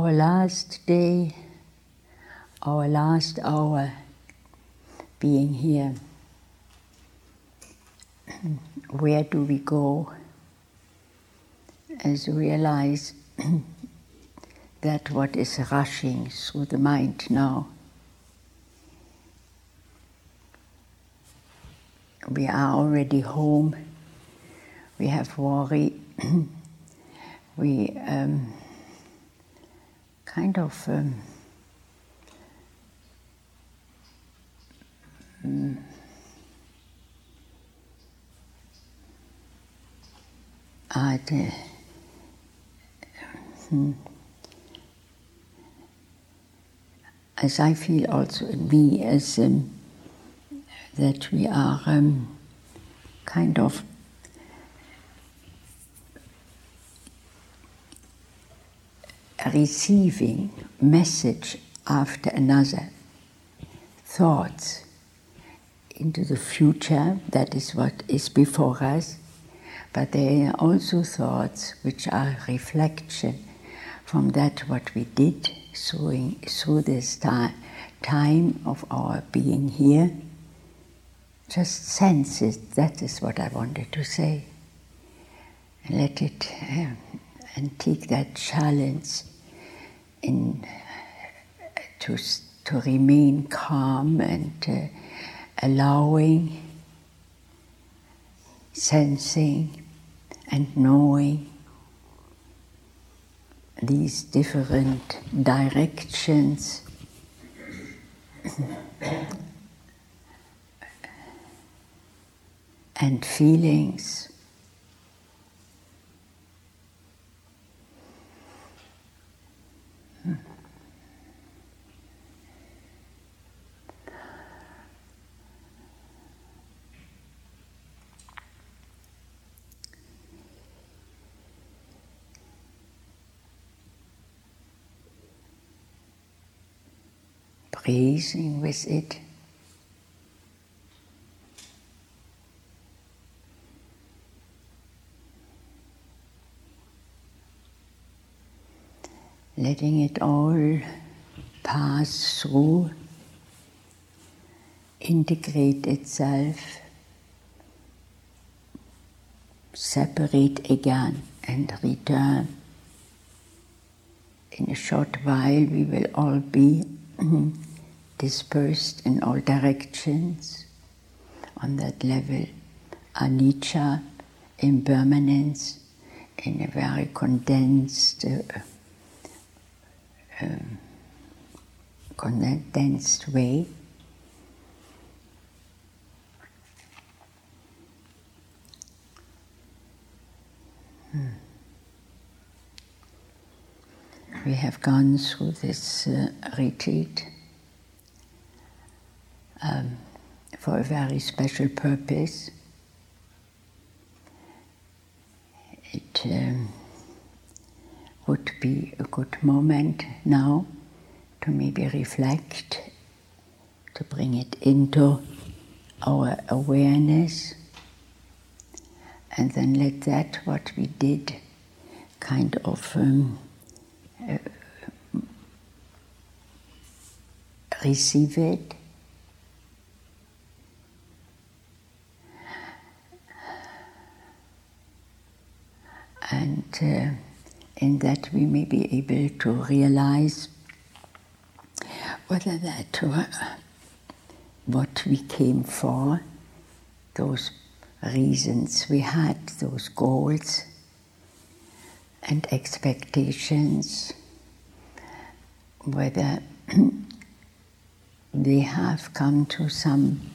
our last day, our last hour being here. Where do we go? As we realize that what is rushing through the mind now. We are already home. We have worry. we um, kind of um, mm, are the, hmm, as I feel also in me as um, that we are um, kind of receiving message after another, thoughts into the future, that is what is before us, but there are also thoughts which are reflection from that what we did through, through this time, time of our being here. Just sense it, that is what I wanted to say. Let it, uh, and take that challenge in to, to remain calm and uh, allowing, sensing, and knowing these different directions. and feelings. Breathing with it. letting it all pass through, integrate itself, separate again, and return. In a short while, we will all be dispersed in all directions on that level. Anicca, impermanence, in a very condensed uh, um, condensed way. Hmm. We have gone through this uh, retreat um, for a very special purpose. It um, would be a good moment now to maybe reflect, to bring it into our awareness, and then let that what we did kind of um, uh, receive it. And uh, in that we may be able to realize whether that what we came for, those reasons we had, those goals and expectations, whether they have come to some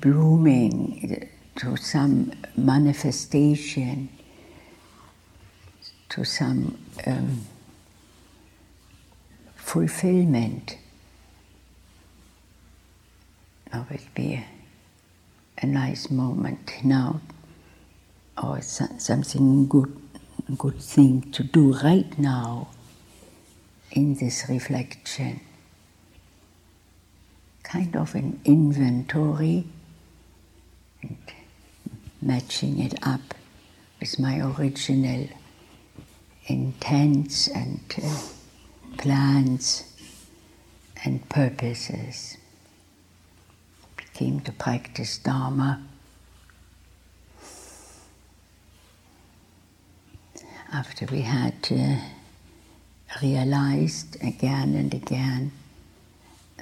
blooming, to some manifestation to some um, fulfillment. Now it be a, a, nice moment now, or so, something good, good thing to do right now in this reflection. Kind of an inventory and matching it up with my original intents and uh, plans and purposes. Came to practice Dharma. After we had uh, realized again and again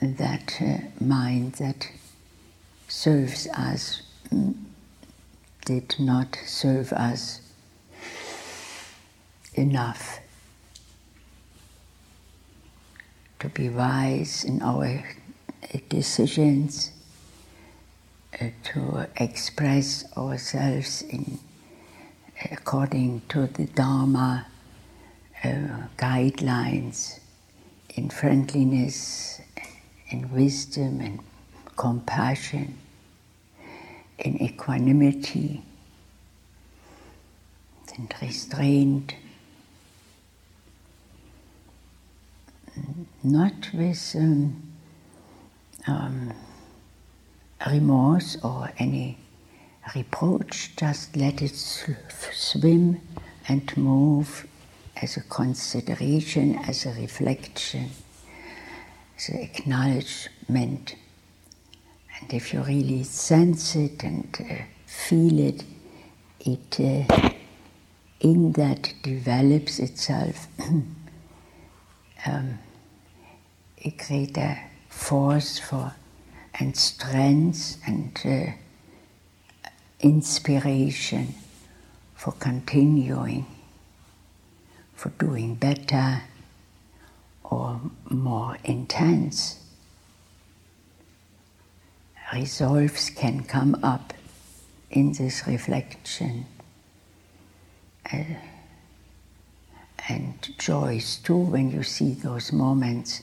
that uh, mind that serves us mm, did not serve us enough to be wise in our decisions, uh, to express ourselves in according to the Dharma uh, guidelines in friendliness, in wisdom and compassion, in equanimity, and restraint. Not with um, um, remorse or any reproach, just let it swim and move as a consideration, as a reflection, as an acknowledgement. And if you really sense it and uh, feel it, it uh, in that develops itself um, a greater force for and strength and uh, inspiration for continuing, for doing better or more intense. Resolves can come up in this reflection. Uh, and joys too when you see those moments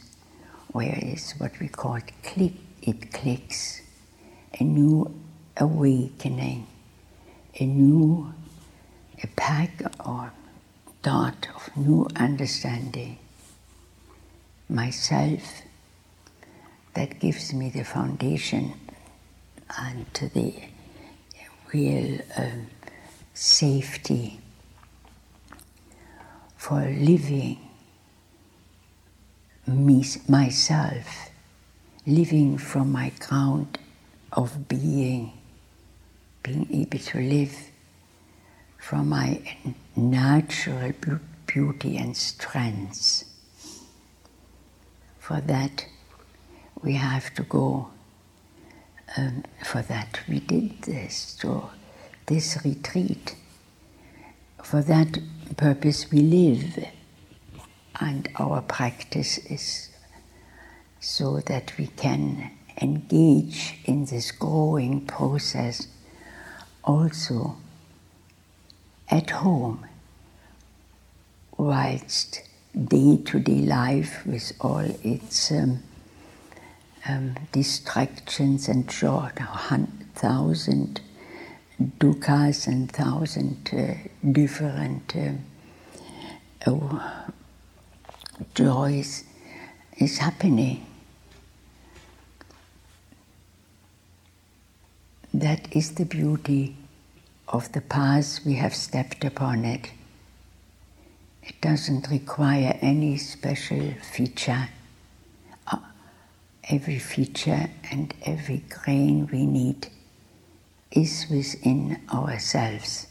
where it's what we call click, it clicks, a new awakening, a new a pack or dot of new understanding. Myself, that gives me the foundation and to the real um, safety for living me, myself, living from my ground of being being able to live from my natural beauty and strengths. For that, we have to go. Um, for that, we did this, to this retreat. For that purpose, we live, and our practice is so that we can engage in this growing process also at home, whilst day to day life with all its um, um, distractions and short thousand dukkhas and thousand uh, different uh, oh, joys is happening. That is the beauty of the path we have stepped upon it. It doesn't require any special feature. Uh, every feature and every grain we need is within ourselves.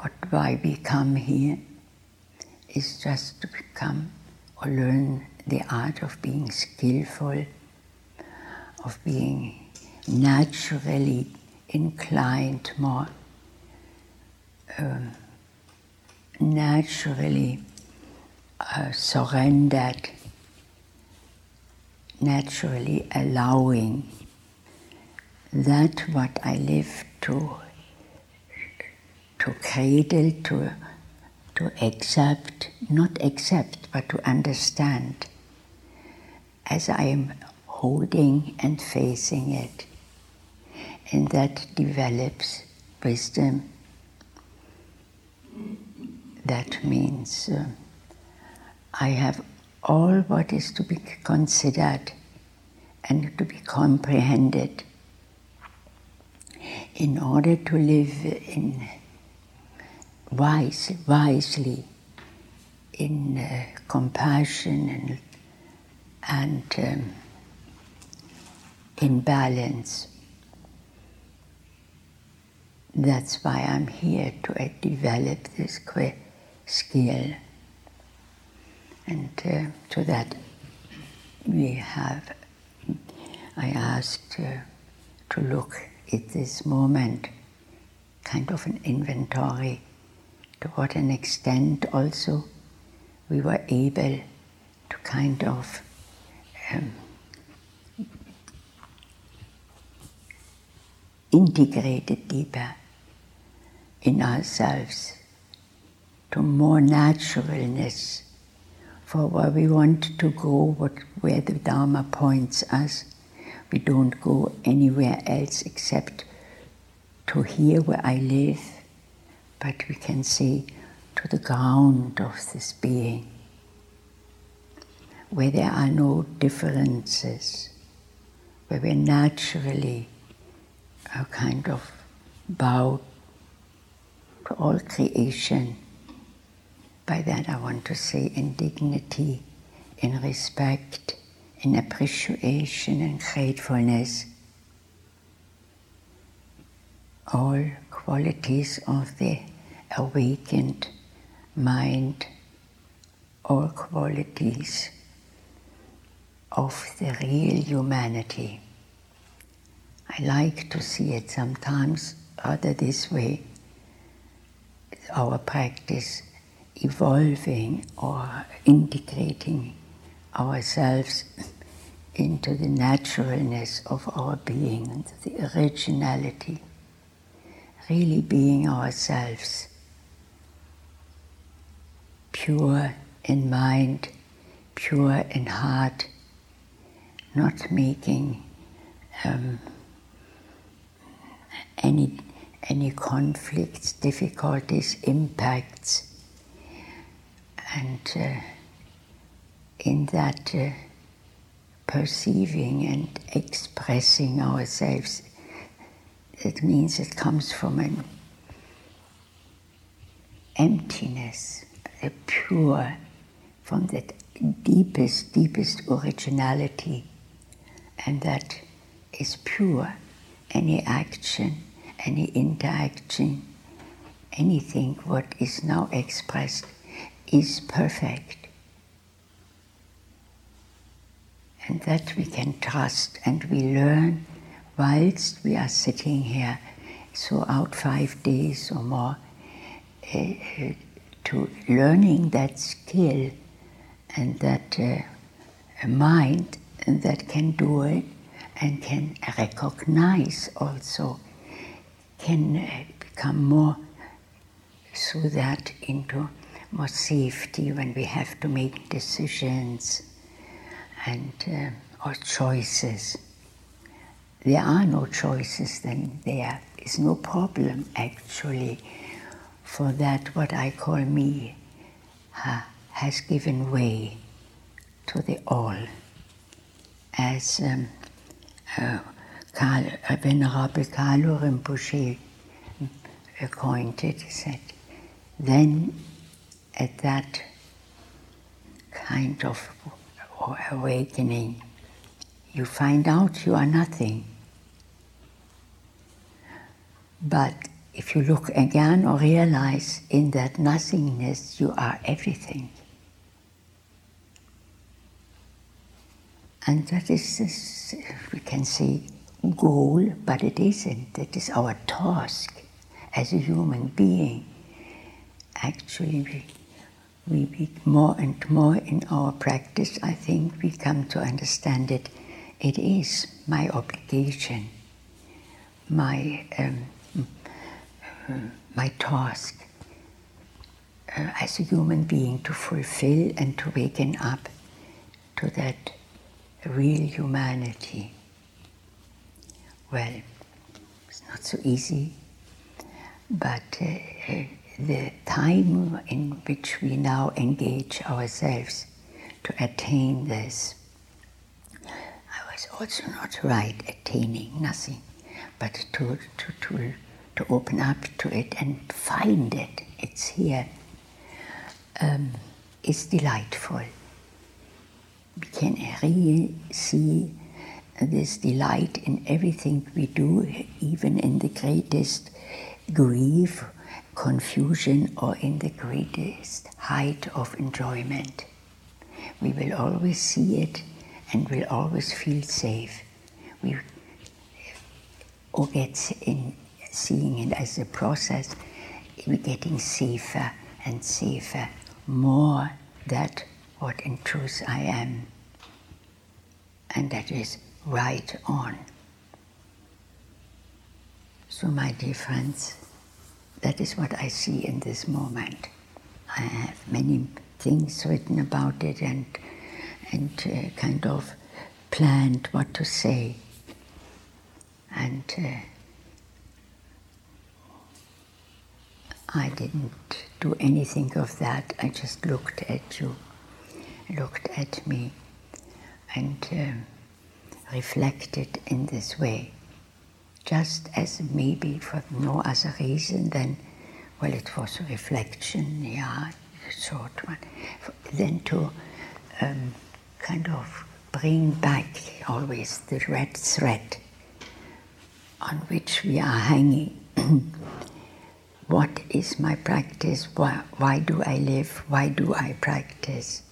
What why we come here? Is just to become or learn the art of being skillful of being naturally inclined, more um, naturally uh, surrendered, naturally allowing that what I live to to cradle, to to accept, not accept, but to understand as I am holding and facing it. And that develops wisdom. That means uh, I have all what is to be considered and to be comprehended in order to live in wise, wisely in uh, compassion and, and um, in balance. That's why I'm here to uh, develop this skill. And uh, to that, we have, I asked uh, to look at this moment, kind of an inventory, to what an extent also we were able to kind of um, integrate it deeper in ourselves to more naturalness for where we want to go, what, where the Dharma points us. We don't go anywhere else except to here where I live, but we can see to the ground of this being, where there are no differences, where we naturally are kind of bowed to all creation. By that, I want to say in dignity, in respect, in appreciation and gratefulness. All qualities of the awakened mind, all qualities of the real humanity. I like to see it sometimes rather this way our practice evolving or integrating ourselves into the naturalness of our being, into the originality, really being ourselves, pure in mind, pure in heart, not making um, any, any conflicts, difficulties, impacts. And uh, in that uh, perceiving and expressing ourselves, it means it comes from an emptiness, a pure, from that deepest, deepest originality, and that is pure. Any action, any interaction, anything what is now expressed is perfect. And that we can trust and we learn whilst we are sitting here, so out five days or more, uh, to learning that skill and that uh, mind that can do it and can recognize also, can become more through that into more safety when we have to make decisions and uh, or choices. There are no choices, then there is no problem actually for that what I call me uh, has given way to the all. As um, uh, Karl, Venerable Kalu Rinpoche coined it, he said, then at that kind of awakening, you find out you are nothing. But if you look again or realize in that nothingness, you are everything. And that is, this, we can say, goal, but it isn't. It is our task as a human being. Actually, we be more and more in our practice, I think we come to understand it. It is my obligation, my um, my task uh, as a human being to fulfill and to waken up to that real humanity. Well, it's not so easy, but. Uh, the time in which we now engage ourselves to attain this. I was also not right attaining nothing, but to, to, to, to open up to it and find it. it's here, um, is delightful. We can really see this delight in everything we do, even in the greatest grief, confusion, or in the greatest height of enjoyment. We will always see it and will always feel safe. We or get in seeing it as a process, we're getting safer and safer, more that what in truth I am. And that is right on. So, my dear friends, that is what I see in this moment. I have many things written about it and, and uh, kind of planned what to say. And uh, I didn't do anything of that. I just looked at you, looked at me, and um, reflected in this way. Just as maybe for no other reason than, well, it was a reflection, yeah, short one. Then to um, kind of bring back always the red thread on which we are hanging. what is my practice? Why, why do I live? Why do I practice?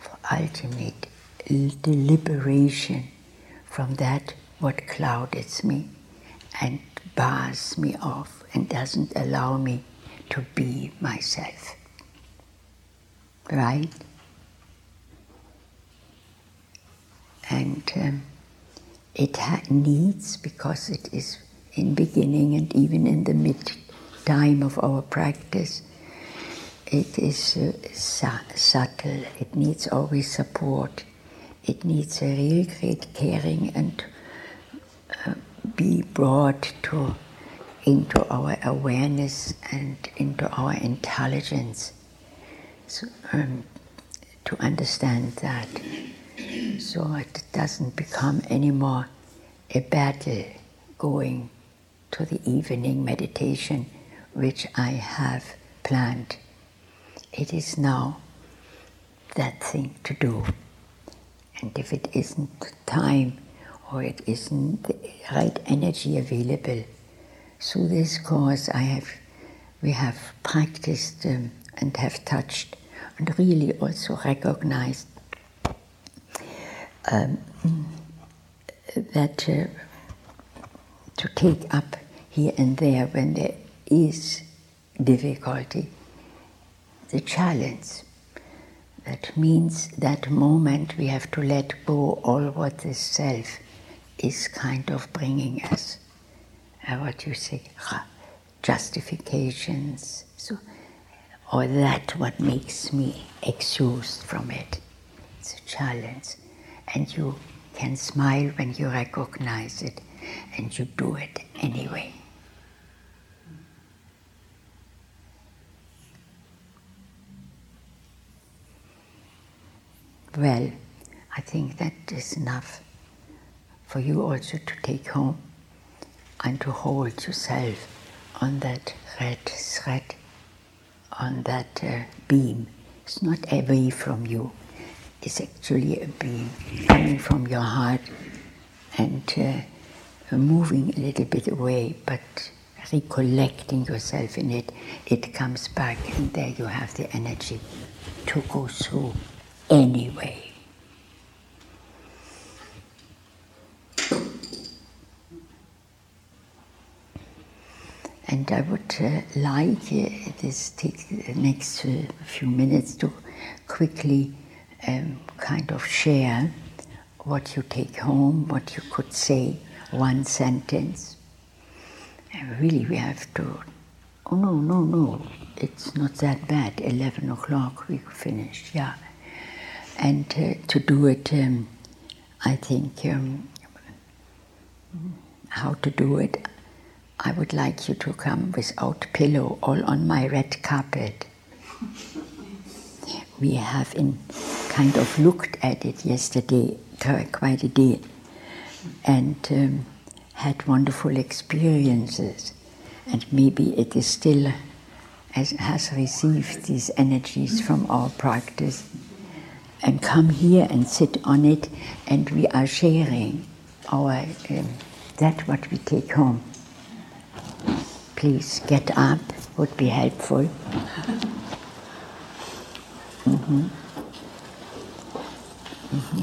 For ultimate liberation from that what clouds me and bars me off and doesn't allow me to be myself. Right? And um, it needs, because it is in beginning and even in the mid time of our practice, it is uh, su- subtle. It needs always support. It needs a real great caring and uh, be brought to into our awareness and into our intelligence. So, um, to understand that, so it doesn't become anymore a battle going to the evening meditation which I have planned. It is now that thing to do. And if it isn't time or it isn't the right energy available, through this course I have, we have practiced um, and have touched and really also recognized um, that uh, to take up here and there when there is difficulty, the challenge. That means that moment we have to let go all what the self is kind of bringing us. Uh, what you say, justifications, so, or that what makes me excused from it. It's a challenge. And you can smile when you recognize it, and you do it anyway. Well, I think that is enough for you also to take home and to hold yourself on that red thread, on that uh, beam. It's not away from you, it's actually a beam coming from your heart and uh, moving a little bit away, but recollecting yourself in it, it comes back, and there you have the energy to go through anyway. And I would uh, like uh, this take the next uh, few minutes to quickly um, kind of share what you take home, what you could say, one sentence. And really, we have to. Oh no, no, no! It's not that bad. Eleven o'clock, we finished. Yeah and uh, to do it, um, I think, um, how to do it, I would like you to come without pillow, all on my red carpet. We have in kind of looked at it yesterday, quite a day, and um, had wonderful experiences. And maybe it is still has, has received these energies from our practice and come here and sit on it and we are sharing our um, that what we take home please get up would be helpful mm-hmm. Mm-hmm.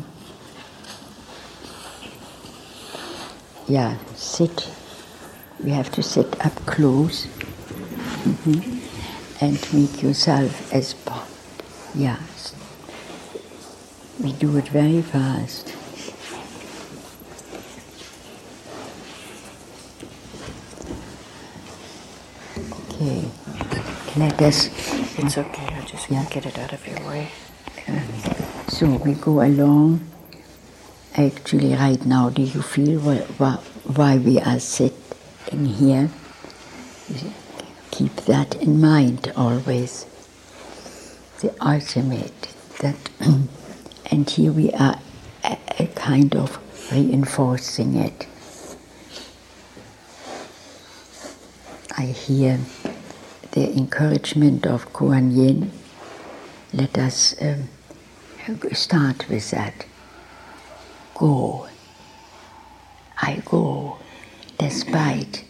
yeah sit we have to sit up close mm-hmm. and make yourself as yeah we do it very fast. Okay, let us. It's okay, I just yeah. get it out of your way. so we go along. Actually, right now, do you feel why, why we are sitting here? Keep that in mind always. The ultimate that And here we are a, a kind of reinforcing it. I hear the encouragement of Kuan Yin. Let us um, start with that. Go. I go despite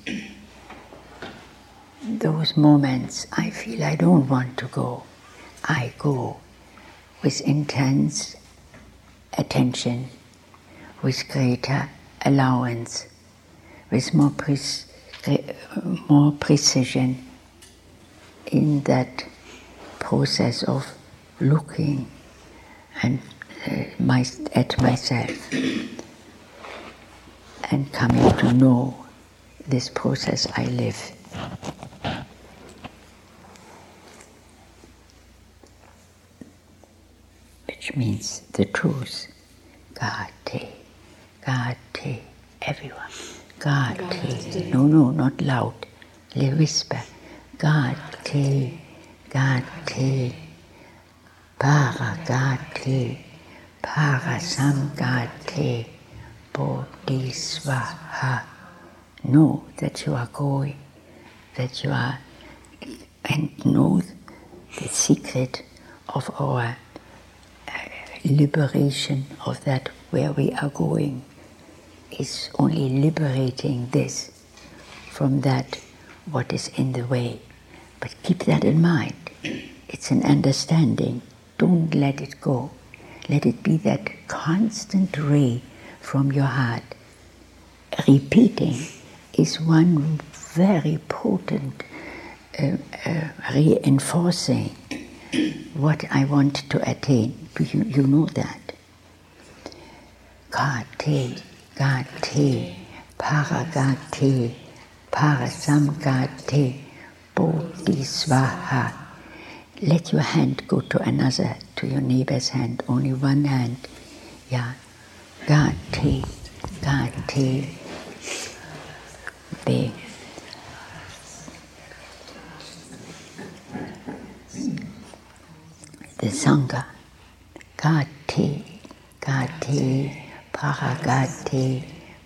those moments I feel I don't want to go. I go with intense attention, with greater allowance, with more, pre- more precision in that process of looking and uh, my, at myself and coming to know this process I live. Which means the truth. Gate, Gate, everyone. Gate. No, no, not loud. Le whisper. Gate, Gate, Para Gate, Para Samgate, Bodhisvaha. Know that you are going, that you are, and know the secret of our liberation of that where we are going is only liberating this from that what is in the way. But keep that in mind. It's an understanding. Don't let it go. Let it be that constant ray from your heart. Repeating is one very potent uh, uh, reinforcing what I want to attain. You, you know that. Gate, gate, paragate, parasamgate, bodhisvaha. Let your hand go to another, to your neighbor's hand, only one hand. Yeah. Gate, gate, be. The Sangha. Gate, Gate, Paragate,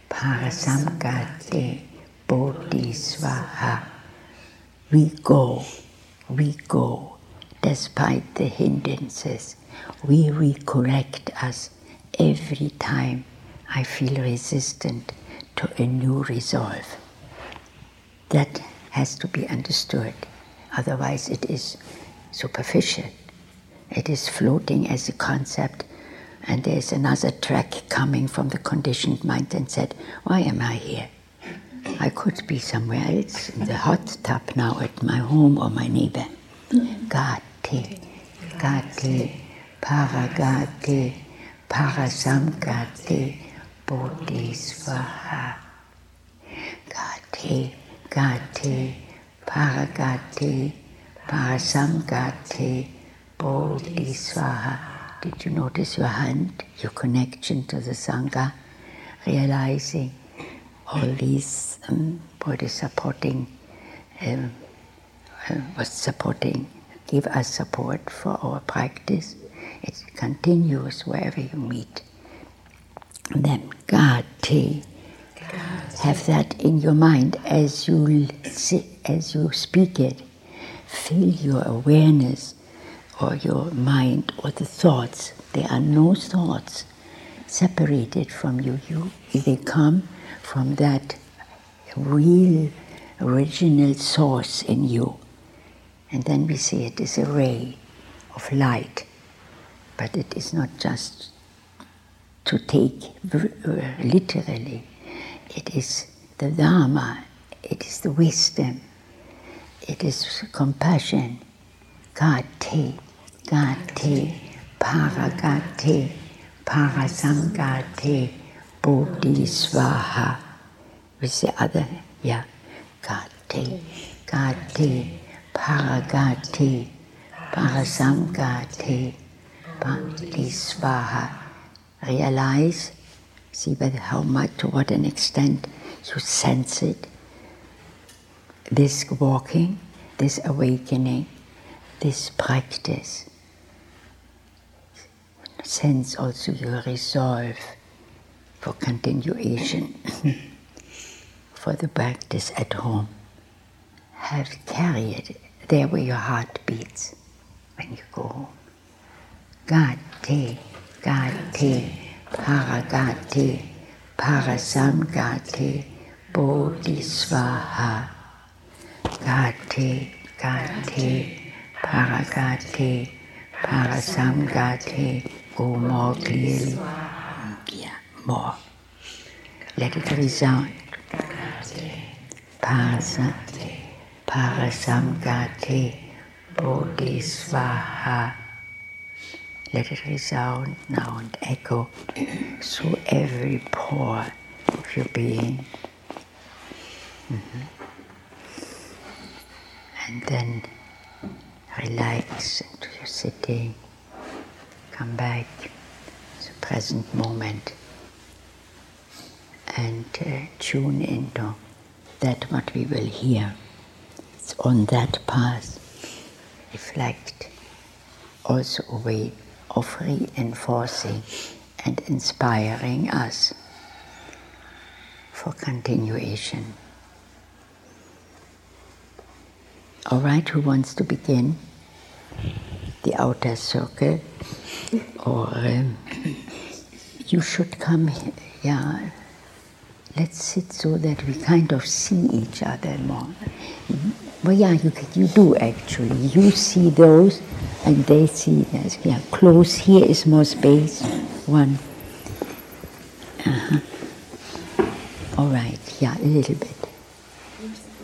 Parasamgate, Bodhisvaha. We go, we go, despite the hindrances. We recorrect us every time I feel resistant to a new resolve. That has to be understood, otherwise, it is superficial. It is floating as a concept, and there's another track coming from the conditioned mind and said, Why am I here? I could be somewhere else, in the hot tub now at my home or my neighbor. Gate, gate, paragate, parasamgate, bodhisvaha. gati, gate, paragate, parasamgate, Bodhisvaha. Did you notice your hand, your connection to the Sangha, realizing all these um, body supporting, um, uh, was supporting, give us support for our practice. It continues wherever you meet. And then Gate. Have that in your mind as you as you speak it. Feel your awareness or your mind or the thoughts. There are no thoughts separated from you. you they come from that real original source in you. And then we see it is a ray of light. But it is not just to take uh, literally. It is the Dharma, it is the wisdom, it is compassion. Gate, gate, paragate, parasamgate, bodhisvaha. With the other, yeah. Gate, gate, paragate, parasamgate, bodhisvaha. Realize, see whether how much, to what an extent you sense it. This walking, this awakening, this practice. Sense also your resolve for continuation, for the practice at home. Have carried there where your heart beats when you go home. Gate, gate, paragate, parasamgate, bodhisvaha. Gate, gate, paragate, parasamgate, go more clearly. Yeah, more. Let it resound. Parasate, parasamgate, bodhisvaha. Let it resound now and echo through every pore of your being. Mm-hmm. And then relax into your sitting. Come back to the present moment and uh, tune into that what we will hear. It's on that path. Reflect also a way of reinforcing and inspiring us for continuation. All right, who wants to begin? The outer circle, or um, you should come here. Yeah, let's sit so that we kind of see each other more. Well, yeah, you, you do actually. You see those, and they see this. Yeah, close here is more space. One. Uh-huh. All right. Yeah, a little bit.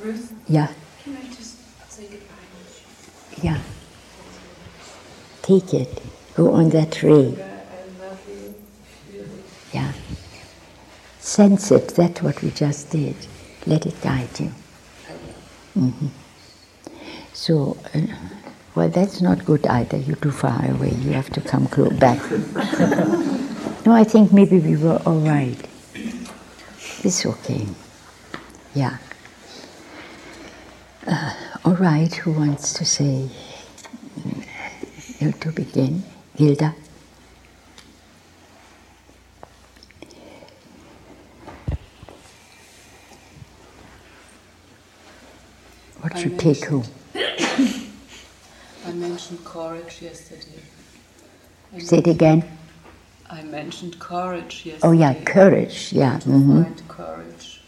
Ruth, Yeah. can I just say goodbye? Yeah. Take it. Go on that ray. Yeah. Sense it. That's what we just did. Let it guide you. Mm-hmm. So, uh, well, that's not good either. You're too far away. You have to come close back. no, I think maybe we were all right. It's okay. Yeah. Uh, all right. Who wants to say? To begin, Gilda. What I you take home? I mentioned courage yesterday. And Say it again. I mentioned courage yesterday. Oh yeah, courage. Yeah. Mhm. find courage.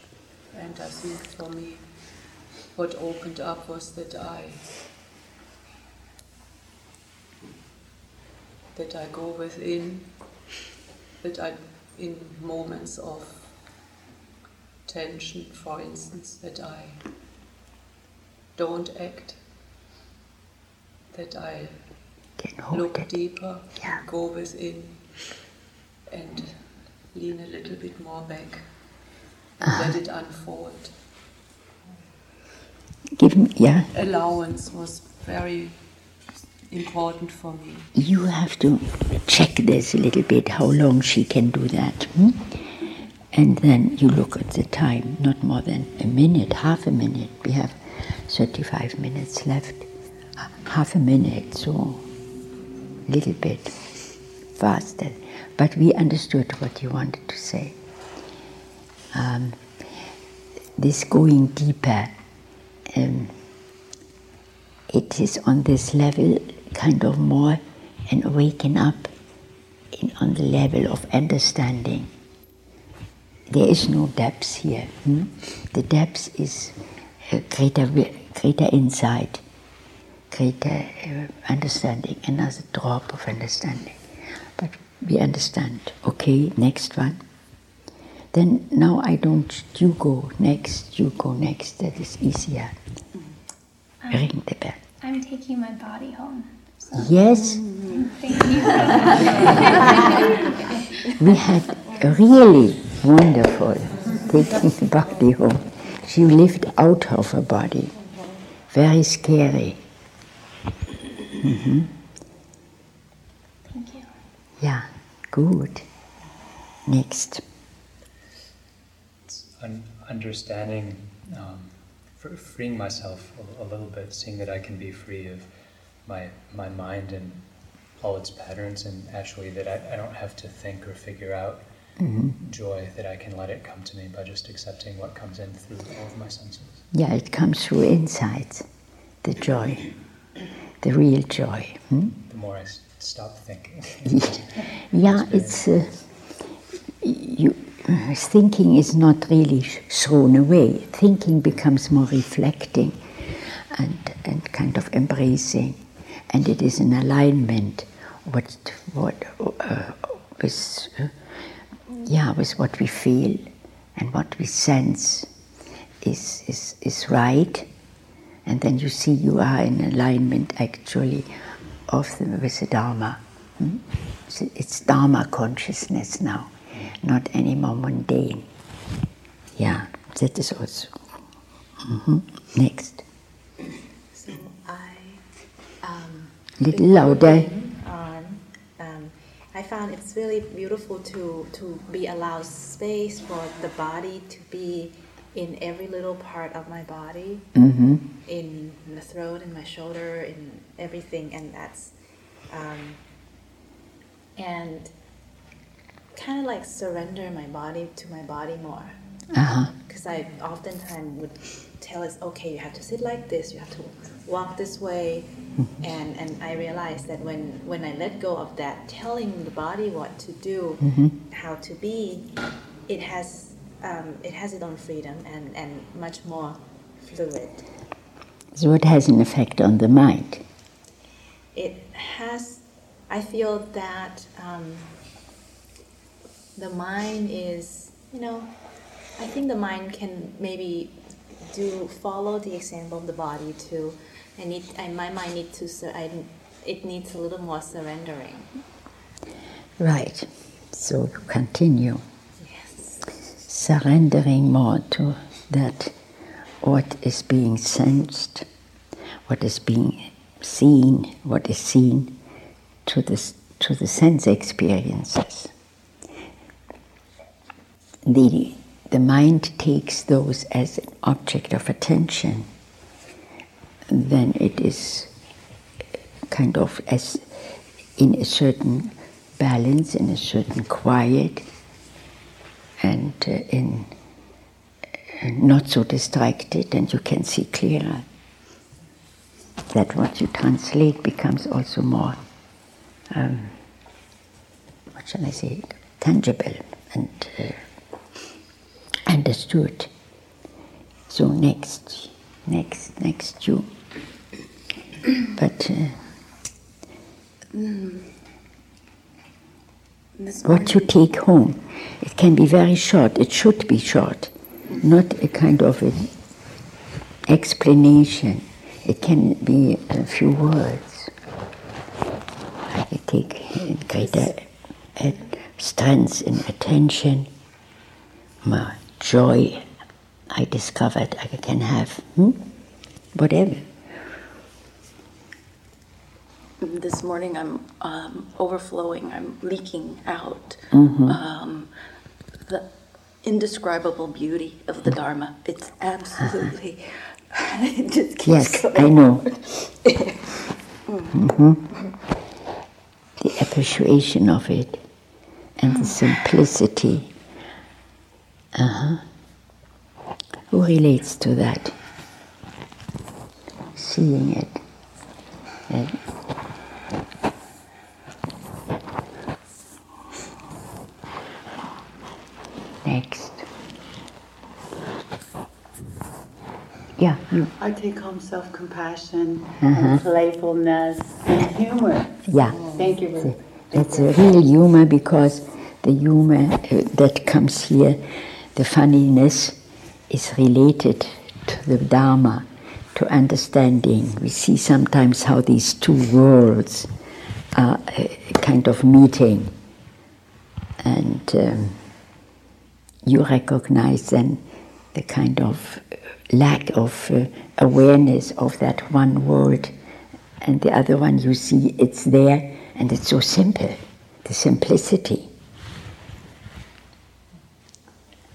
And I think for me, what opened up was that I that I go within, that I, in moments of tension, for instance, that I don't act, that I look it. deeper, Yeah. go within, and lean a little bit more back, and Uh-huh. let it unfold. Give me. Yeah. Allowance was very important for me. You have to check this a little bit. How long she can do that. hmm? And then you look at the time. Not more than a minute, half a minute. We have 35 minutes left. Half a minute. So a little bit faster. But we understood what you wanted to say. Um, this going deeper, um, it is on this level kind of more and waken up in, on the level of understanding. There is no depth here. hmm? The depth is uh, greater, greater insight, greater uh, understanding, another drop of understanding. But we understand. Okay, next one. Then now I don't, you go next, you go next. That is easier. Ring the bell. I'm taking my body home. So Yes, thank you. we had a really wonderful taking the body home. She lived out of her body. Very scary. Mm-hmm. Thank you. Yeah, good. Next. un- understanding, um, fr- freeing myself a, a little bit, seeing that I can be free of my my mind and all its patterns, and actually that I, I don't have to think or figure out joy, that I can let it come to me by just accepting what comes in through all of my senses. Yeah, it comes through insight, the joy, the real joy. hmm? The more I s- stop thinking. Yeah, it's uh, you. uh, Thinking is not really thrown away. Thinking becomes more reflecting, and and kind of embracing, and it is an alignment. What what uh, with uh, yeah with what we feel and what we sense is is is right, and then you see you are in alignment actually of the, with the Dharma. hmm? It's, Dharma consciousness now, not anymore mundane. Yeah, that is also. Mhm. Next, little louder. on. Um, I found it's really beautiful to to be allowed space for the body to be in every little part of my body, hmm in the throat, in my shoulder, in everything, and that's um, and kind of like surrender my body to my body more Uh-huh. because I oftentimes would tell it, okay, you have to sit like this, you have to walk this way, and and I realized that when when I let go of that, telling the body what to do, how to be, it has um, it has its own freedom and and much more fluid. So it has an effect on the mind. It has. I feel that um, the mind is, you know, I think the mind can maybe do follow the example of the body too. I need, I, my mind need to, sur- I, it needs a little more surrendering. Right. So you continue Yes. surrendering more to that what is being sensed, what is being seen, what is seen to the, to the sense experiences. The, the mind takes those as an object of attention, then it is kind of as in a certain balance, in a certain quiet, and uh, in uh, not so distracted, and you can see clearer. That what you translate becomes also more, um, what shall I say, tangible and uh, understood. So next, next, next you. But uh, what you take home, it can be very short. It should be short, not a kind of an explanation. It can be a few words. I take greater uh, strength in attention, my joy. I discovered I can have, hmm? whatever. This morning I'm um, overflowing, I'm leaking out Mm-hmm. um, the indescribable beauty of the Dharma. It's absolutely, it just keeps Yes, going. I know. Mhm. The appreciation of it and the simplicity. Uh huh. Who relates to that? Seeing it. Next. Yeah, you. I take home self compassion Uh-huh. and playfulness and humor. Yeah. Thank you. Ruth. That's a real humor because the humor uh, that comes here, the funniness, is related to the Dharma, to understanding. We see sometimes how these two worlds are uh, kind of meeting, and um, you recognize then the kind of uh, lack of uh, awareness of that one world, and the other one you see it's there and it's so simple, the simplicity.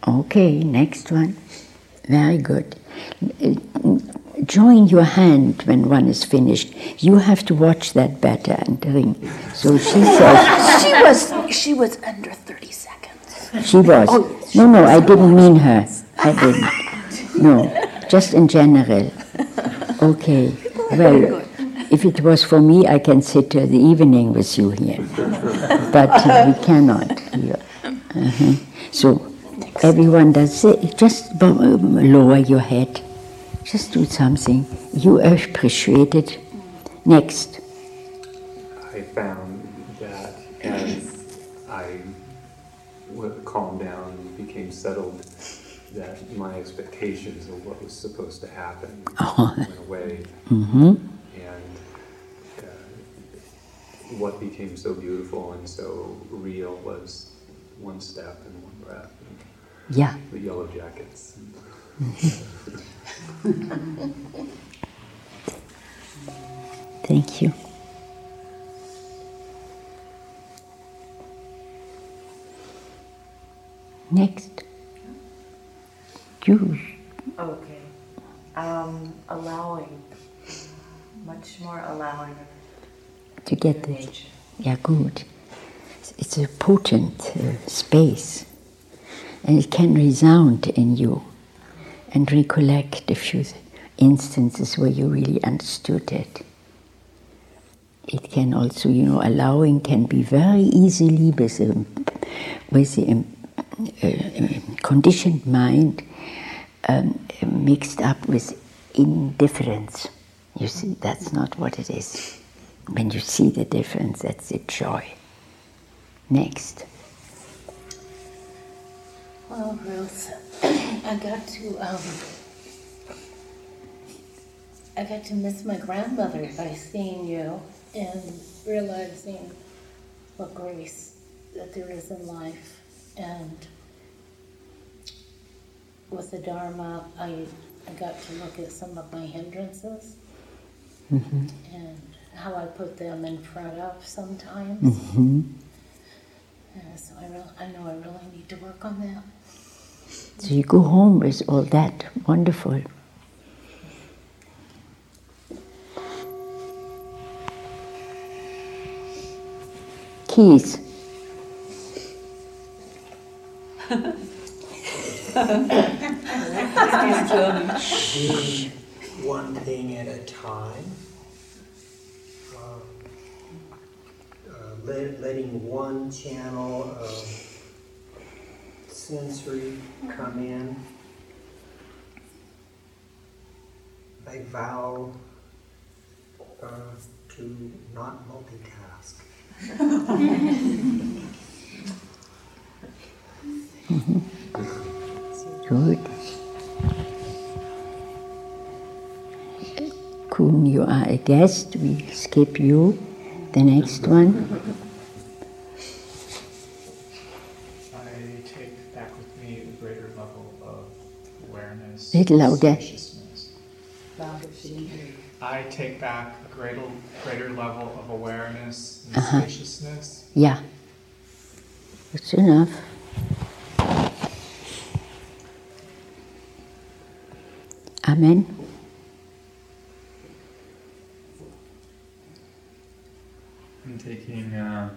Okay, next one. Very good. Join your hand when one is finished. You have to watch that better and ring. So she says, She was she was under 30 seconds. she was. Oh yes. No, no, I didn't mean her. I didn't. No, just in general. Okay, well, if it was for me, I can sit till the evening with you here. But uh, we cannot here. Uh-huh. So everyone does it. Just lower your head. Just do something. You appreciate it. Next. I found that as I calmed down and became settled, that my expectations of what was supposed to happen went away. hmm And uh, what became so beautiful and so real was one step and one breath. And Yeah. the yellow jackets. Thank you. Next. You. Okay. Um, allowing, much more allowing to get nature. Yeah, good. It's a potent uh, space, and it can resound in you and recollect a few instances where you really understood it. It can also, you know, allowing can be very easily with a, with um, uh, conditioned mind um, mixed up with indifference. You see, that's not what it is. When you see the difference, that's the joy. Next. Well, Ruth, I got to um, I got to miss my grandmother by seeing you and realizing what grace that there is in life, and with the Dharma, I I got to look at some of my hindrances Mhm. and how I put them in front of sometimes. Mhm. Uh, so I, re- I know I really need to work on that. So you go home with all that. Wonderful. Keys. one thing at a time. Um, uh, let, letting one channel of sensory come in. I vow uh, to not multitask. Good. Kun, you are a guest. We skip you. The next one. I take back with me a greater level of Little louder. I take back a greater, greater level of awareness and Uh-huh. spaciousness. Yeah. That's enough. Amen. I'm taking um,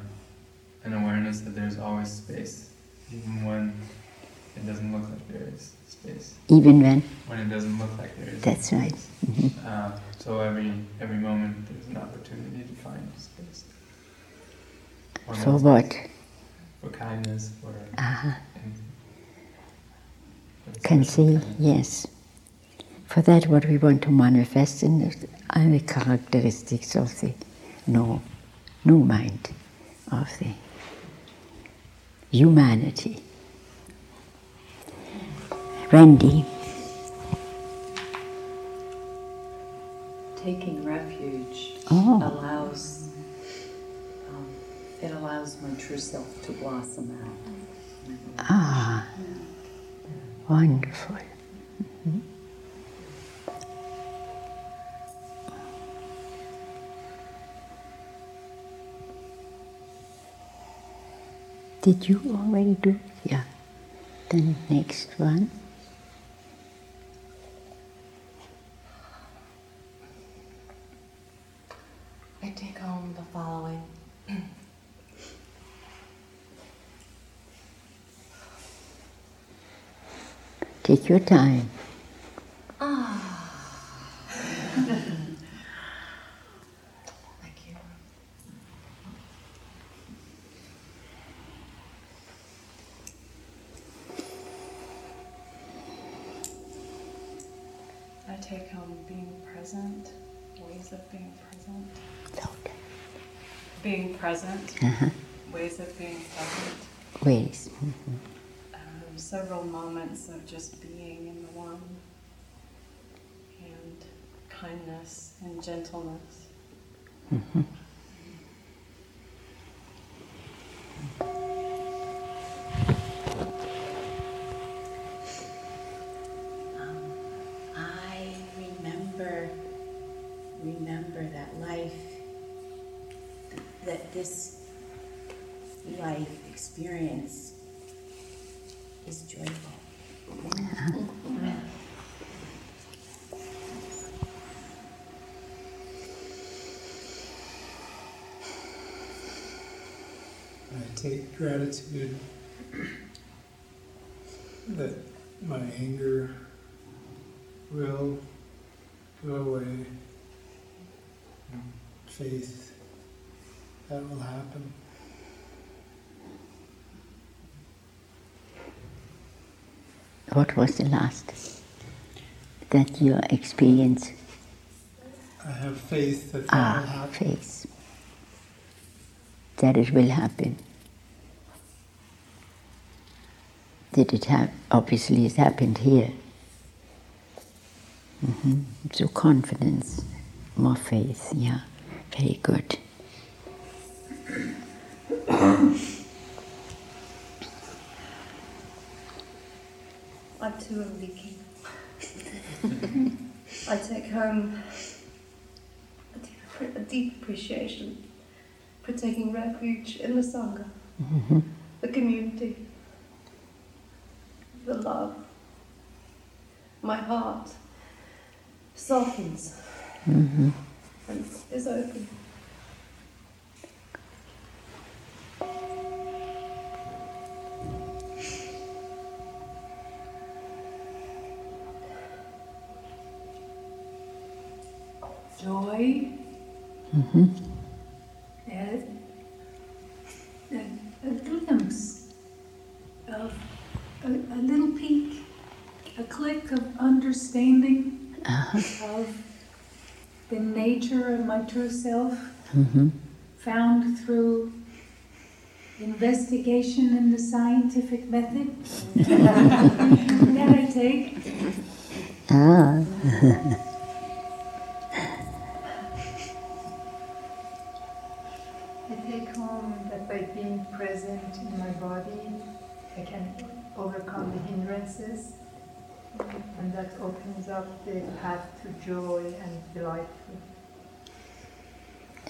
an awareness that there's always space, even when it doesn't look like there is space. Even when? When it doesn't look like there is. That's right. Mhm. Uh, so every every moment there's an opportunity to find space. For For what? For kindness, for Uh-huh. Can see, yes. For that, what we want to manifest in the, are the characteristics of the no, no mind, of the humanity. Randy, Taking refuge Oh. allows it allows my true self to blossom out. ah, wonderful. Mhm. Did you already do? Yeah. Then next one. I take home the following. Take your time. Thank you. I take home being present, ways of being present. Being present, Uh-huh. ways of being present. Ways. Of just being in the one, and kindness and gentleness. Mhm. Um, I remember, remember that life, that this life experience is joyful. I take gratitude that my anger will go away. And faith that will happen. What was the last that you experienced? I have faith that that will Ah, happen. faith. That it will happen. Did it happen? Obviously, it happened here. hmm So confidence, more faith. Yeah, very good. I too am leaking. I take home a deep, a deep appreciation for taking refuge in the Sangha, Mhm. the community, the love. My heart softens Mhm. and is open. joy, Mhm. and, and a glimpse of a, a little peek, a click of understanding Uh-huh. of the nature of my true self Mhm. found through investigation in the scientific method that I take. Ah. I take home that by being present in my body, I can overcome the hindrances, and that opens up the path to joy and delight.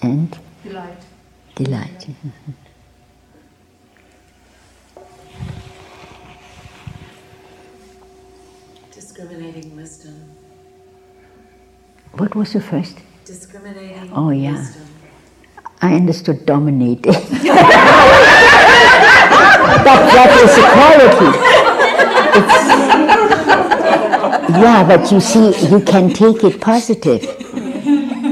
and Delight. delight. Discriminating wisdom. What was the first? Discriminating Oh, yeah. wisdom. I understood dominating. that, that is a quality. yeah, but you see, you can take it positive.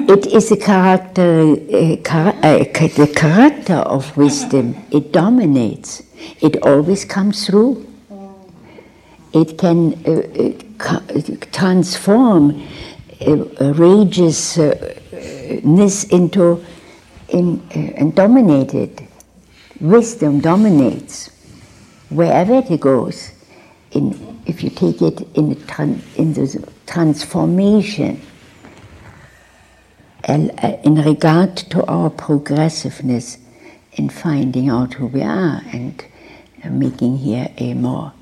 It is a character, char- uh, the character of wisdom. It dominates. It always comes through. It can uh, uh, transform uh, rageousness into in, uh, and dominate it. Wisdom dominates wherever it goes. In, if you take it in the, tran- in the transformation, uh, in regard to our progressiveness in finding out who we are and uh, making here a more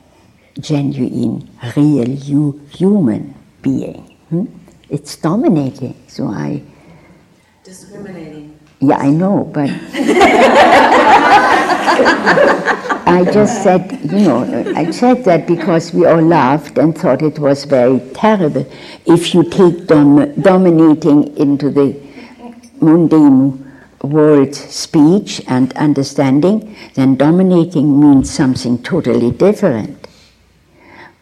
genuine, real you, human being. hmm? It's dominating. So I, Discriminating. Yeah, I know, but I just said, you know, I said that because we all laughed and thought it was very terrible. If you take dom- dominating into the mundane world speech and understanding, then dominating means something totally different.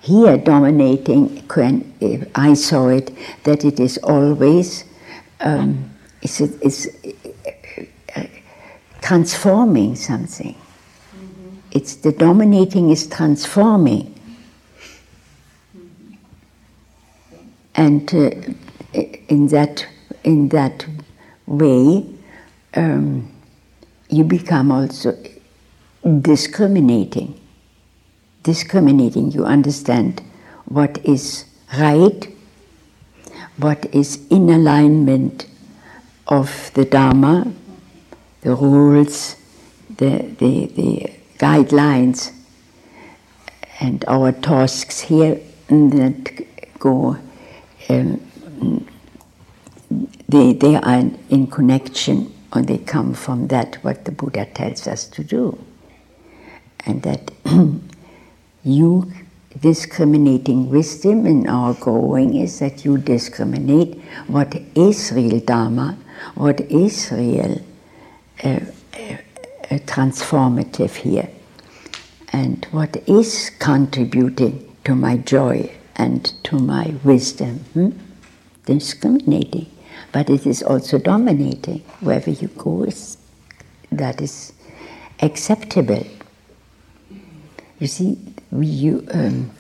Here, dominating, I saw it, that it is always um, is uh, transforming something. It's the dominating is transforming. And uh, in that in that way, um, you become also discriminating. Discriminating, you understand what is right, what is in alignment of the Dharma, the rules, the, the, the guidelines, and our tasks here that go, um, they, they are in connection or they come from that what the Buddha tells us to do. And that you discriminating wisdom in our going is that you discriminate what is real Dharma, what is real transformative here, and what is contributing to my joy and to my wisdom. Hmm? Discriminating. But it is also dominating. Wherever you go, is, that is acceptable. You see, we, you, um,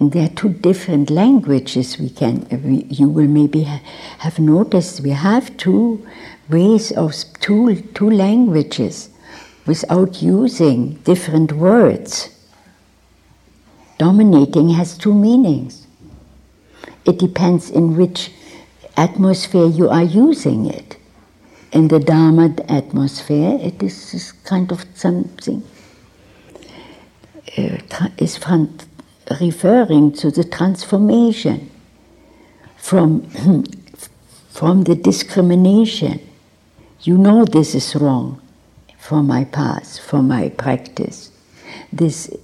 there are two different languages we can, we, you will maybe ha- have noticed we have two ways of, two, two languages without using different words. Dominating has two meanings. It depends in which atmosphere you are using it. In the Dharma atmosphere, it is kind of something uh, is referring to the transformation from from the discrimination. You know this is wrong for my path, for my practice. This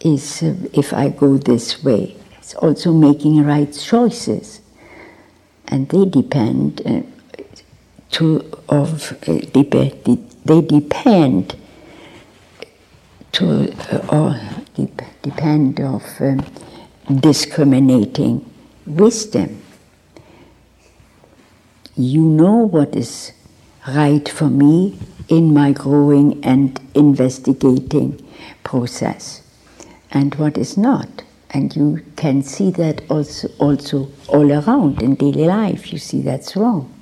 is uh, if I go this way. It's also making right choices, and they depend uh, to of uh, they depend to uh, or dep- depend of um, discriminating wisdom. You know what is right for me in my growing and investigating process, and what is not. And you can see that also, also all around in daily life. You see that's wrong.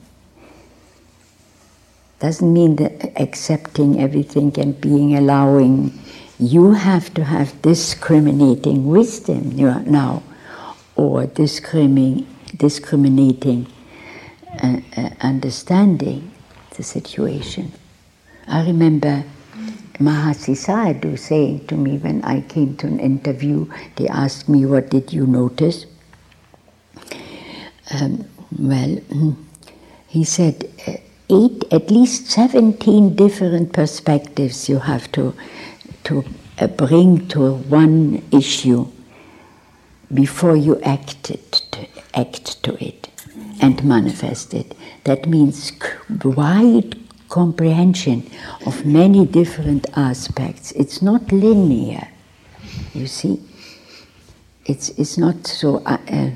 Doesn't mean that accepting everything and being allowing. You have to have discriminating wisdom now, or discriminating, discriminating uh, uh, understanding the situation. I remember Mahasi Sayadaw saying to me when I came to an interview, they asked me, What did you notice? Um, well, he said, uh, eight, at least 17 different perspectives you have to, to uh, bring to one issue before you act, it, act to it and manifest it. That means wide comprehension of many different aspects. It's not linear, you see. it's, it's not so, uh, uh,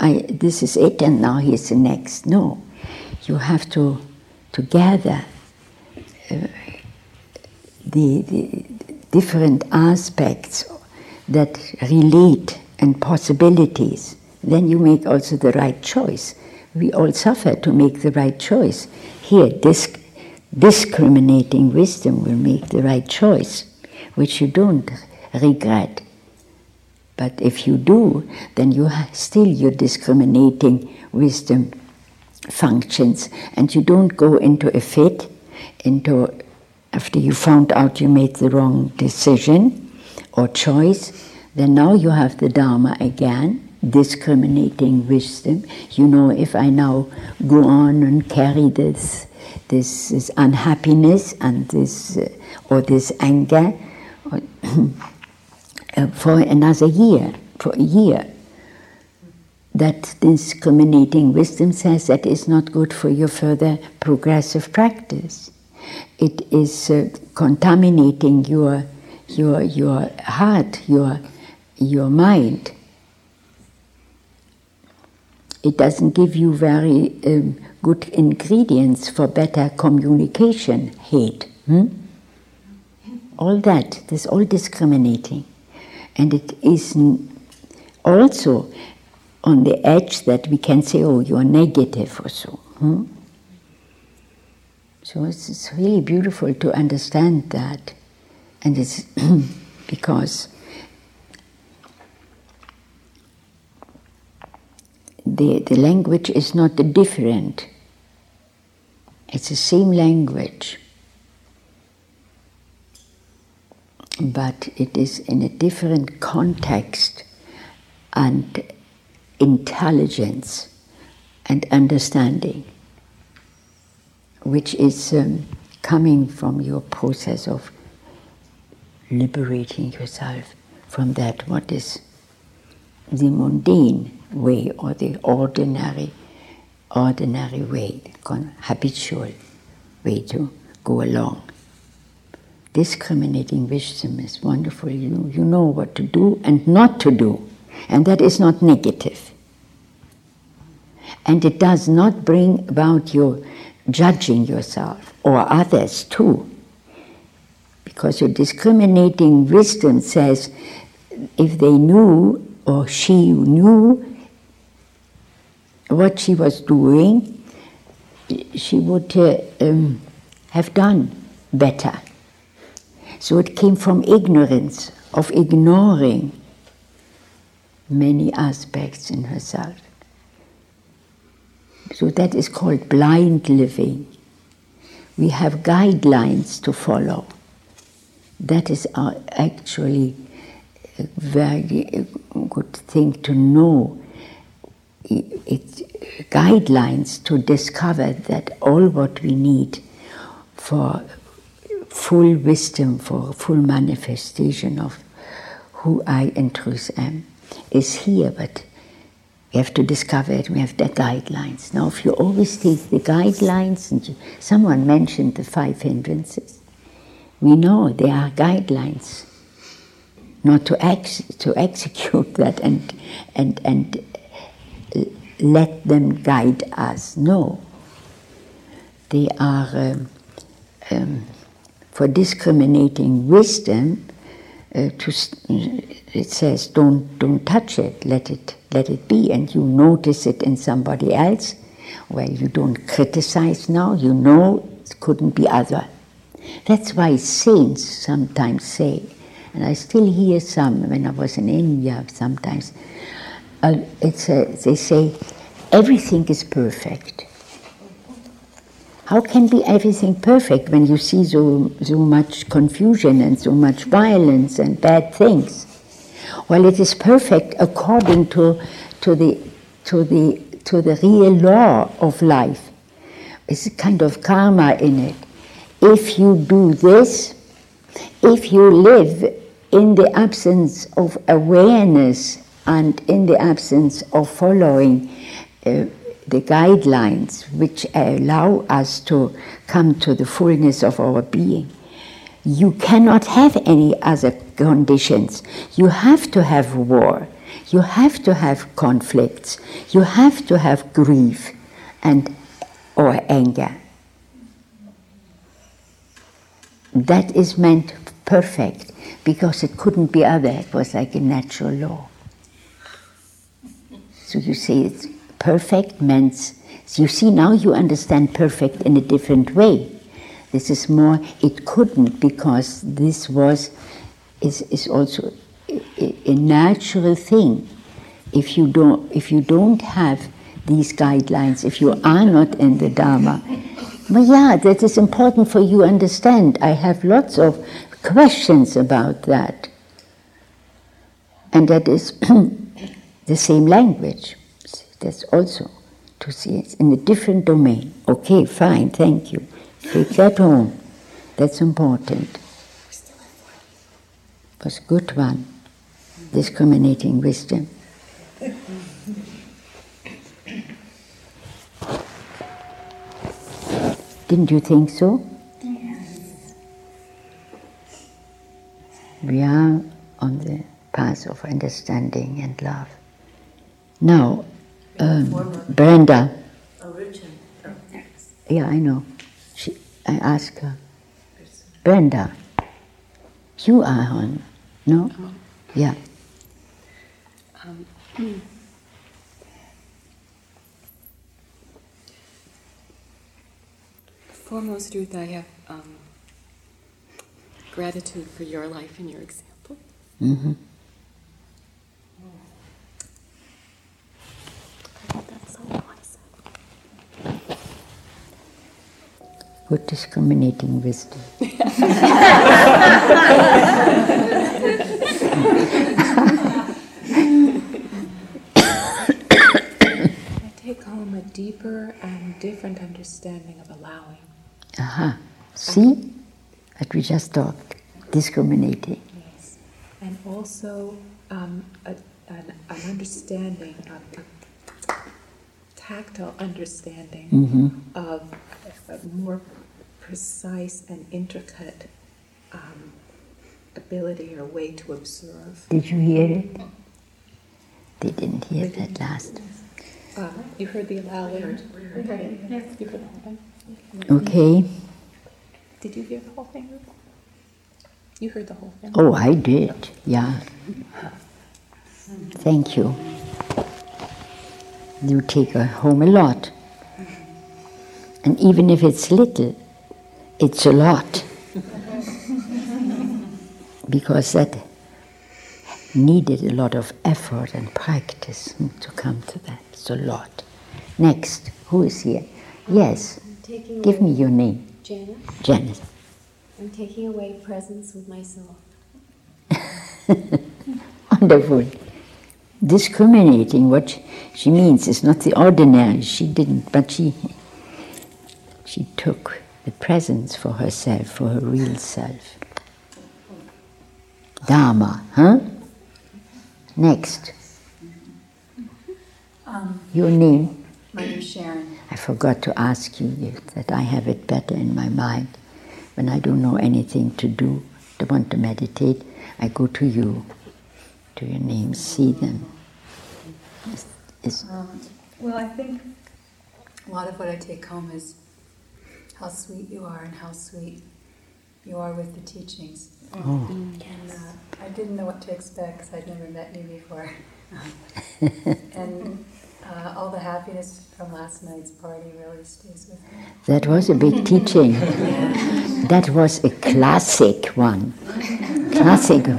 I, this is it and now here's the next. No, you have to, to gather uh, the, the different aspects that relate and possibilities. Then you make also the right choice. We all suffer to make the right choice. Here, disc, discriminating wisdom will make the right choice, which you don't regret. But if you do, then you still your discriminating wisdom functions, and you don't go into a fit, into after you found out you made the wrong decision or choice. Then now you have the Dharma again, discriminating wisdom. You know, if I now go on and carry this, this, this unhappiness and this, uh, or this anger. Or uh, for another year, for a year. That discriminating wisdom says that is not good for your further progressive practice. It is uh, contaminating your, your, your heart, your, your mind. It doesn't give you very um, good ingredients for better communication, hate. Hmm? All that, this all discriminating. And it is also on the edge that we can say, oh, you are negative or so. Hmm? So it's, it's really beautiful to understand that. And it's because the, the language is not different, it's the same language. but it is in a different context and intelligence and understanding, which is um, coming from your process of liberating yourself from that what is the mundane way or the ordinary ordinary way, habitual way to go along discriminating wisdom is wonderful. You, you know what to do and not to do. And that is not negative. And it does not bring about your judging yourself or others too. Because your discriminating wisdom says if they knew or she knew what she was doing, she would uh, um, have done better. So it came from ignorance, of ignoring many aspects in herself. So that is called blind living. We have guidelines to follow. That is actually a very good thing to know. It's guidelines to discover that all what we need for full wisdom for full manifestation of who I in truth am is here, but we have to discover it. We have the guidelines. Now, if you always take the guidelines, and you, someone mentioned the five hindrances, we know there are guidelines. Not to ex- to execute that and and and let them guide us. No, they are. Um, um, for discriminating wisdom, uh, to, it says don't don't touch it, let it let it be, and you notice it in somebody else. Well, you don't criticize now. You know it couldn't be other. That's why saints sometimes say, and I still hear some when I was in India sometimes. Uh, it's a, they say everything is perfect. How can be everything perfect when you see so, so much confusion and so much violence and bad things? Well, it is perfect according to, to, the, to, the, to the real law of life. It's a kind of karma in it. If you do this, if you live in the absence of awareness and in the absence of following uh, the guidelines which allow us to come to the fullness of our being, you cannot have any other conditions. You have to have war. You have to have conflicts. You have to have grief and or anger. That is meant perfect because it couldn't be other. It was like a natural law. So you say it's perfect means you see now you understand perfect in a different way. This is more it couldn't because this was is, is also a, a natural thing. If you don't if you don't have these guidelines, if you are not in the Dharma, but yeah, that is important for you understand. I have lots of questions about that. And that is the same language. That's also to see it in a different domain. Okay, fine, thank you. Take that home. That's important. Was a good one. Discriminating wisdom. Didn't you think so? Yes. We are on the path of understanding and love. Now, um, Brenda. Yeah, I know. She, I asked her. Brenda, you are on, no? Yeah. Um, foremost, Ruth, I have um, gratitude for your life and your example. Mm-hmm. That's all I want to say. Good discriminating wisdom. I take home a deeper and different understanding of allowing. Aha. See? That we just talked. Discriminating. Yes. And also um, a, an, an understanding of a tactile understanding Mhm. of a, a more precise and intricate um, ability or way to observe. Did you hear it? They didn't hear that last. Uh, you heard the allowing? Okay. Yes. You heard the whole thing? Okay. Did you hear the whole thing? You heard the whole thing? Oh, I did. Yeah. Thank you. You take home a lot. And even if it's little, it's a lot. because that needed a lot of effort and practice to come to that. It's a lot. Next, who is here? Yes. Give me your name. Janet. Janet. I'm taking away presence with myself. Wonderful. Discriminating what she means is not the ordinary. She didn't, but she she took the presence for herself, for her real self. Dharma, huh? Next, Um, your name. my name is Sharon. I forgot to ask you that I have it better in my mind. When I don't know anything to do, don't want to meditate, I go to you, to your name, see them. It's- it's- Um, well, I think a lot of what I take home is how sweet you are and how sweet you are with the teachings. Oh. And uh, I didn't know what to expect because I'd never met you before. and uh, all the happiness from last night's party really stays with me. That was a big teaching. That was a classic one. Classic.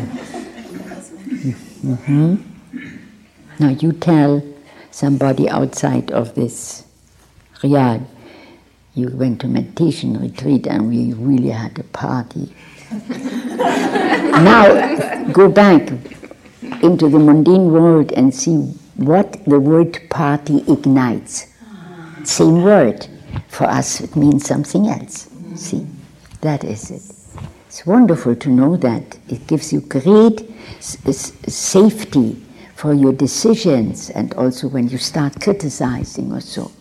hmm Now you tell somebody outside of this Riyadh, you went to meditation retreat and we really had a party. now go back into the mundane world and see what the word party ignites. Same word. For us, it means something else. See, that is it. It's wonderful to know that. It gives you great s- s- safety for your decisions and also when you start criticizing or so,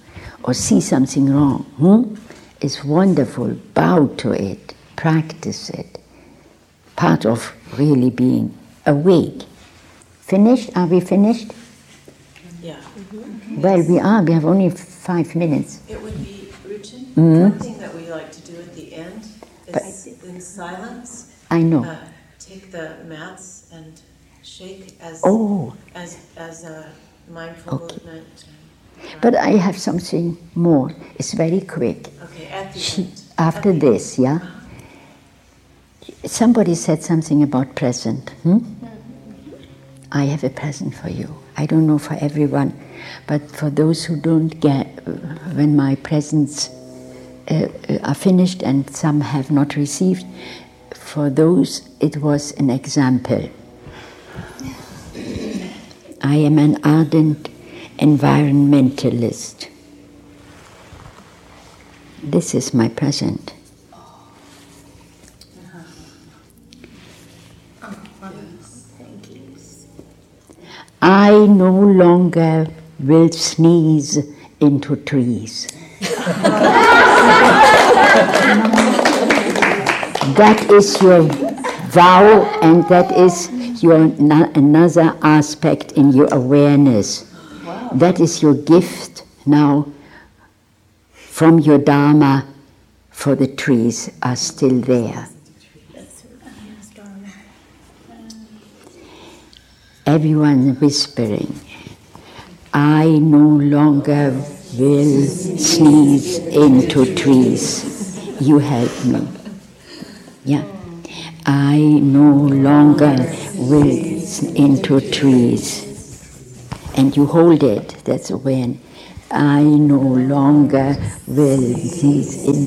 or see something wrong. Hmm? It's wonderful. Bow to it, practice it, part of really being awake. Finished? Are we finished? Yeah. Well, we are. We have only five minutes. It would be, Ruchin, Mhm. one thing that we like to do at the end But- is in silence. I know. uh, Take the mats and shake as, Oh. as, as a mindful movement. But I have something more. It's very quick. Okay, at the She- end. after this, yeah? Somebody said something about present. Hmm? I have a present for you. I don't know for everyone, but for those who don't get, when my presents uh, uh, are finished and some have not received, for those it was an example. I am an ardent environmentalist. This is my present. I no longer will sneeze into trees. that is your vow, and that is your na- another aspect in your awareness. That is your gift now from your Dharma, for the trees are still there. Everyone whispering, I no longer will sneeze into trees. You help me. Yeah. I no longer will into trees. And you hold it, that's when I no longer will sneeze in